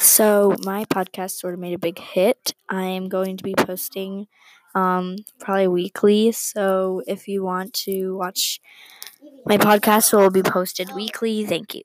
So my podcast sort of made a big hit. I am going to be posting um, probably weekly. So if you want to watch my podcast, it will be posted weekly. Thank you.